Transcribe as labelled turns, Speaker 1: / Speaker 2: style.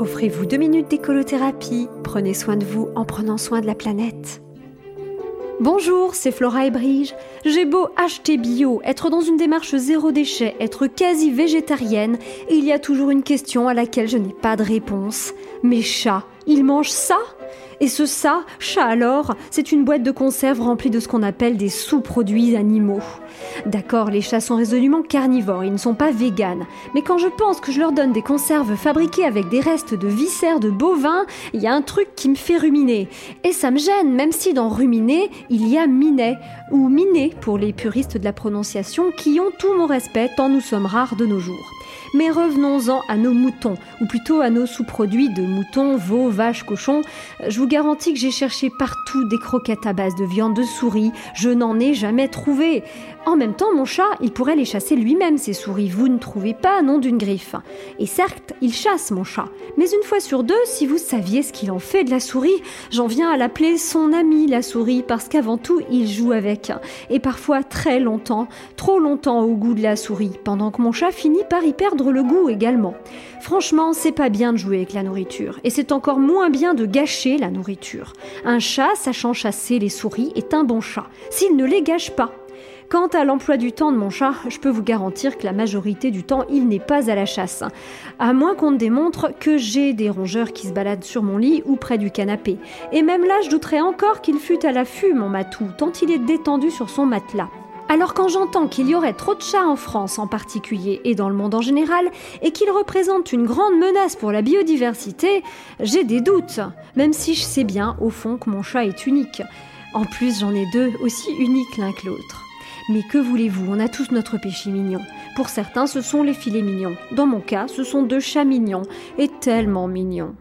Speaker 1: Offrez-vous deux minutes d'écolothérapie. Prenez soin de vous en prenant soin de la planète. Bonjour, c'est Flora et Brige. J'ai beau acheter bio, être dans une démarche zéro déchet, être quasi végétarienne, il y a toujours une question à laquelle je n'ai pas de réponse. Mes chats, ils mangent ça? Et ce ça, chat alors, c'est une boîte de conserve remplie de ce qu'on appelle des sous-produits animaux. D'accord, les chats sont résolument carnivores, ils ne sont pas véganes. Mais quand je pense que je leur donne des conserves fabriquées avec des restes de viscères de bovins, il y a un truc qui me fait ruminer. Et ça me gêne, même si dans ruminer, il y a minet, ou miné pour les puristes de la prononciation, qui ont tout mon respect tant nous sommes rares de nos jours. Mais revenons-en à nos moutons, ou plutôt à nos sous-produits de moutons, veaux, vaches, cochons. Je vous garantis que j'ai cherché partout des croquettes à base de viande de souris, je n'en ai jamais trouvé. En même temps, mon chat, il pourrait les chasser lui-même, ces souris. Vous ne trouvez pas, nom d'une griffe. Et certes, il chasse, mon chat. Mais une fois sur deux, si vous saviez ce qu'il en fait de la souris, j'en viens à l'appeler son ami, la souris, parce qu'avant tout, il joue avec. Et parfois très longtemps, trop longtemps au goût de la souris, pendant que mon chat finit par y le goût également. Franchement, c'est pas bien de jouer avec la nourriture. Et c'est encore moins bien de gâcher la nourriture. Un chat, sachant chasser les souris, est un bon chat. S'il ne les gâche pas. Quant à l'emploi du temps de mon chat, je peux vous garantir que la majorité du temps, il n'est pas à la chasse. À moins qu'on ne démontre que j'ai des rongeurs qui se baladent sur mon lit ou près du canapé. Et même là, je douterais encore qu'il fût à l'affût, mon matou, tant il est détendu sur son matelas. Alors quand j'entends qu'il y aurait trop de chats en France en particulier et dans le monde en général, et qu'ils représentent une grande menace pour la biodiversité, j'ai des doutes, même si je sais bien au fond que mon chat est unique. En plus j'en ai deux aussi uniques l'un que l'autre. Mais que voulez-vous, on a tous notre péché mignon. Pour certains, ce sont les filets mignons. Dans mon cas, ce sont deux chats mignons, et tellement mignons.